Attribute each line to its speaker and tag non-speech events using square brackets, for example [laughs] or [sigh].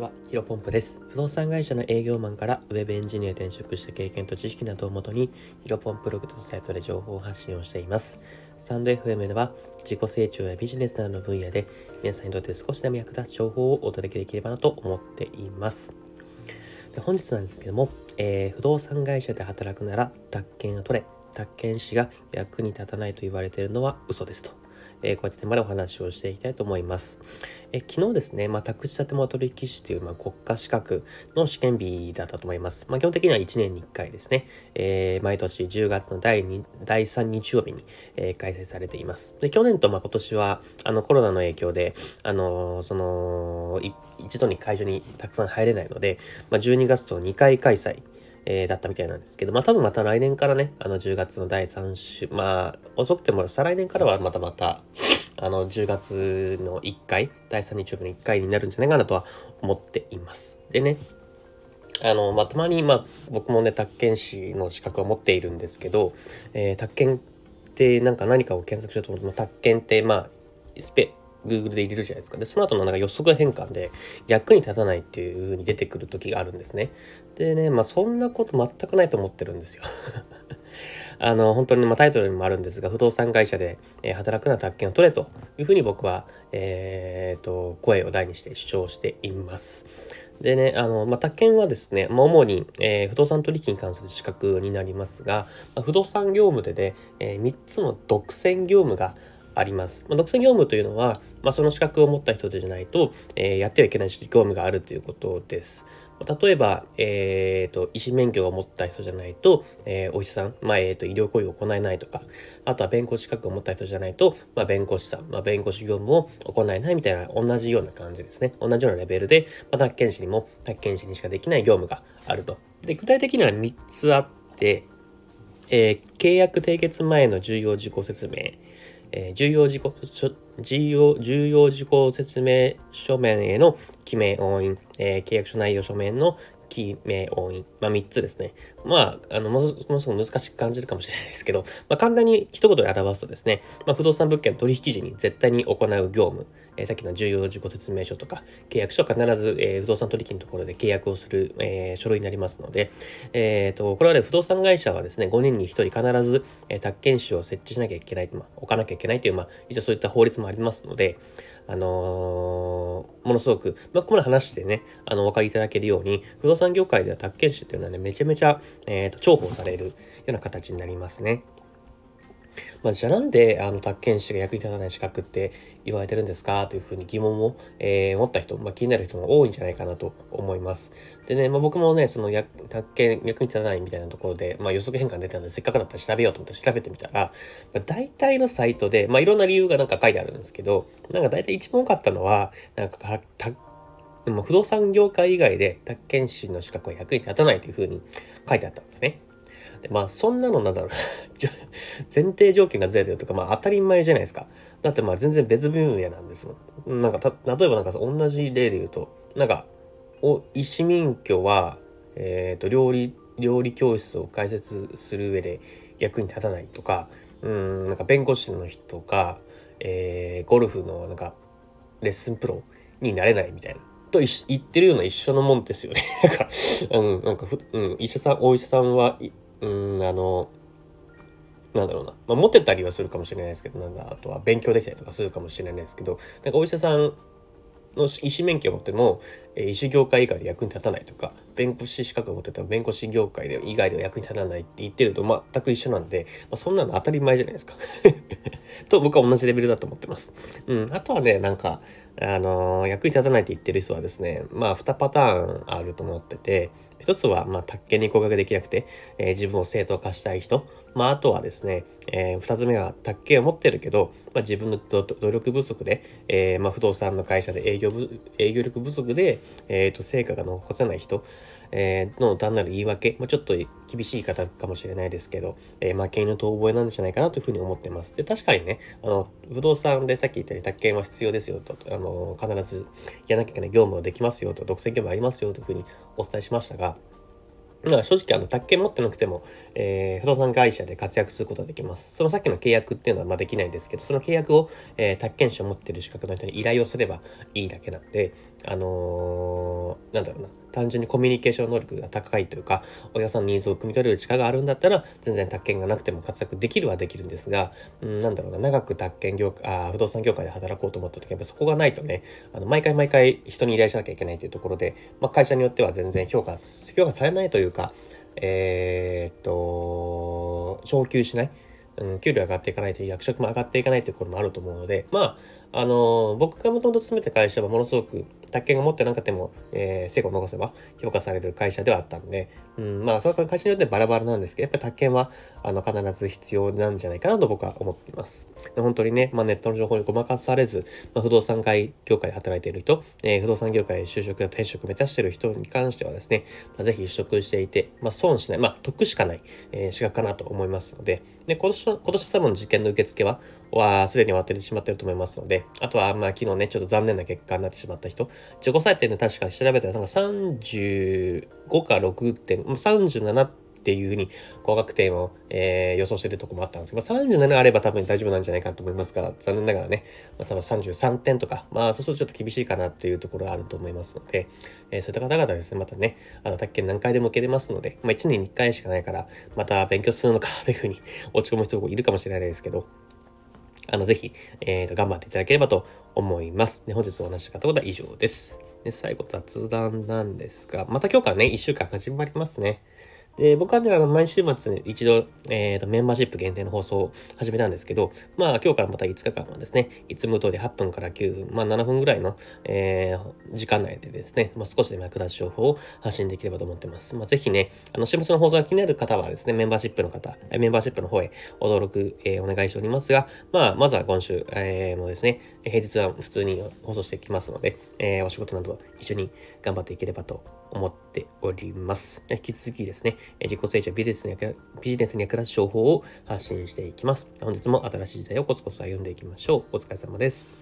Speaker 1: ちは、ヒロポンプです。不動産会社の営業マンからウェブエンジニア転職した経験と知識などをもとに、ヒロポンプログとサイトで情報発信をしています。スタンド FM では、自己成長やビジネスなどの分野で、皆さんにとって少しでも役立つ情報をお届けできればなと思っています。で本日なんですけども、えー、不動産会社で働くなら、宅建を取れ、宅建士が役に立たないと言われているのは嘘ですと。えー、こうやってまでお話をしていきたいと思います。え昨日ですね、まあ、宅地建物取引士という、まあ、国家資格の試験日だったと思います。まあ、基本的には1年に1回ですね、えー、毎年10月の第 2, 第3日曜日に、えー、開催されています。で去年とまあ今年はあのコロナの影響で、あのー、その一度に会場にたくさん入れないので、まあ、12月と2回開催えー、だったみたいなんですけど、まあ多分また来年からね、あの10月の第3週、まあ遅くても再来年からはまたまた、あの10月の1回、第3日曜日の1回になるんじゃないかなとは思っています。でね、あの、まあ、たまに、まあ、僕もね、宅建士の資格を持っているんですけど、えー、宅建ってなんか何かを検索しようと思っても、宅建って、まあ、スペ、Google で入れるじゃないですか。で、その後のなんか予測変換で役に立たないっていう風に出てくる時があるんですね。でね、まあそんなこと全くないと思ってるんですよ。[laughs] あの、本当に、まあ、タイトルにもあるんですが、不動産会社で、えー、働くなら宅建を取れというふうに僕は、えー、と、声を大にして主張しています。でね、あの、まあ、宅建はですね、まあ、主に、えー、不動産取引に関する資格になりますが、まあ、不動産業務でね、えー、3つの独占業務があります。まあ、独占業務というのは、まあ、その資格を持った人でじゃないと、えー、やってはいけない業務があるということです。例えば、えっ、ー、と、医師免許を持った人じゃないと、えー、お医者さん、まあ、えっ、ー、と、医療行為を行えないとか、あとは弁護士資格を持った人じゃないと、まあ、弁護士さん、まあ、弁護士業務を行えないみたいな、同じような感じですね。同じようなレベルで、まあ、宅建士にも、宅建士にしかできない業務があると。で、具体的には3つあって、えー、契約締結前の重要事項説明、えー、重要事項、重要、重要事項説明書面への記名押印、えー、契約書内容書面の記名押印。まあ、3つですね。まあ、あの、ものすごく難しく感じるかもしれないですけど、[laughs] まあ、簡単に一言で表すとですね、まあ、不動産物件取引時に絶対に行う業務、えー、さっきの重要事項説明書とか、契約書は必ず、えー、不動産取引のところで契約をする、えー、書類になりますので、えっ、と、これはね、不動産会社はですね、5年に1人必ず、えー、宅建士を設置しなきゃいけない、まあ、置かなきゃいけないという、まあ、一応そういった法律もありますので、あのー、ものすごく、まあ、ここまで話してね、あの、お分かりいただけるように、不動産業界では宅建士っていうのはね、めちゃめちゃ、え、ー、と、重宝されるような形になりますね。まあ、じゃあなんであの宅建士が役に立たない資格って言われてるんですかというふうに疑問を、えー、持った人、まあ、気になる人も多いんじゃないかなと思います。でね、まあ、僕もね、その宅建役に立たないみたいなところで、まあ、予測変換出たので、せっかくだったら調べようと思って調べてみたら、まあ、大体のサイトで、まあ、いろんな理由がなんか書いてあるんですけど、なんか大体一番多かったのは、なんか、でも不動産業界以外で宅建士の資格は役に立たないというふうに書いてあったんですね。でまあそんなのなんだろう [laughs] 前提条件がずれてるとかまあ当たり前じゃないですか。だってまあ全然別分野なんですもん。なんか例えばなんか同じ例で言うとなんかお医師免許は、えっ、ー、と料理料理教室を開設する上で役に立たないとかうんなんか弁護士の人が、えー、ゴルフのなんかレッスンプロになれないみたいな。と言ってるような一緒のもんですよね。[laughs] なんか、うん、なんかふ、うん、医者さん、お医者さんはうんあのなんだろうな、まあ、持ってたりはするかもしれないですけどなんだあとは勉強できたりとかするかもしれないですけどなんかお医者さんの医師免許を持っても、医師業界以外で役に立たないとか弁護士資格を持ってた弁護士業界で以外では役に立たないって言ってると全く一緒なんで、まあ、そんなの当たり前じゃないですか [laughs] と僕は同じレベルだと思ってます。うん、あとはねなんかあのー、役に立たないって言ってる人はですね、まあ、2パターンあると思ってて、一つは、まあ、宅建に合格できなくて、えー、自分を正当化したい人。まあ、あとはですね、えー、2つ目は、宅建を持ってるけど、まあ、自分の努力不足で、えー、まあ、不動産の会社で営業営業力不足で、えっ、ー、と、成果が残せない人。えー、の単なる言い訳、まあ、ちょっと厳しい方かもしれないですけど、えー、負け犬と覚えなんじゃないかなというふうに思ってます。で、確かにね、あの、不動産でさっき言ったように宅建は必要ですよと、あの、必ずやらなきゃいけない業務はできますよと、独占業務ありますよというふうにお伝えしましたが、まあ、正直あの、宅建持ってなくても、えー、不動産会社で活躍することができます。そのさっきの契約っていうのはまあできないんですけど、その契約を、えー、宅建士を持ってる資格の人に依頼をすればいいだけなんで、あのー、なんだろうな、単純にコミュニケーション能力が高いというか、お客さんのニーズを汲み取れる力があるんだったら、全然宅建がなくても活躍できるはできるんですが、うん、なんだろうな、長く宅建業あ、不動産業界で働こうと思った時は、そこがないとね、あの、毎回毎回人に依頼しなきゃいけないというところで、まあ、会社によっては全然評価、評価されないというか、えー、っと、昇給しない、うん、給料上がっていかないという役職も上がっていかないということもあると思うので、まあ、あの僕がもともと勤めた会社はものすごく宅建が持ってなくても、えー、成果を残せば評価される会社ではあったんで、うん、まあ、その会社によってバラバラなんですけど、やっぱり宅建は、あの、必ず必要なんじゃないかなと僕は思っています。で本当にね、まあ、ネットの情報にごまかされず、まあ、不動産会業界で働いている人、えー、不動産業界就職や転職を目指している人に関してはですね、まあ、ぜひ取得していて、まあ、損しない、まあ、得しかない、えー、資格かなと思いますので、で、今年の、今年多分受験の受付は、はすでに終わってしまってると思いますので、あとは、まあ、昨日ね、ちょっと残念な結果になってしまった人、自己採点で確か調べたら、なんか35か6点、37っていうふうに合格点を、えー、予想してるとこもあったんですけど、ま、37あれば多分大丈夫なんじゃないかと思いますが、残念ながらね、まあ、多分33点とか、まあそうするとちょっと厳しいかなっていうところがあると思いますので、えー、そういった方々ですね、またね、あの、宅建何回でも受けれますので、まあ1年に1回しかないから、また勉強するのかというふうに落ち込む人もいるかもしれないですけど、あの、ぜひ、えっ、ー、と、頑張っていただければと思います。で、本日お話ししたことは以上です。で、最後雑談なんですが、また今日からね、1週間始まりますね。で、僕はね、あの、毎週末に一度、えっ、ー、と、メンバーシップ限定の放送を始めたんですけど、まあ、今日からまた5日間はですね、いつも通り8分から9分、まあ、7分ぐらいの、えー、時間内でですね、まあ、少しでも役立つ情報を発信できればと思ってます。まあ、ぜひね、あの、週末の放送が気になる方はですね、メンバーシップの方、メンバーシップの方へご登録、えー、お願いしておりますが、まあ、まずは今週、えー、もですね、平日は普通に放送していきますので、えー、お仕事など一緒に頑張っていければと思っております。引き続きですね、自己成長ビジネスにビジネスに役立つ情報を発信していきます。本日も新しい時代をコツコツ歩んでいきましょう。お疲れ様です。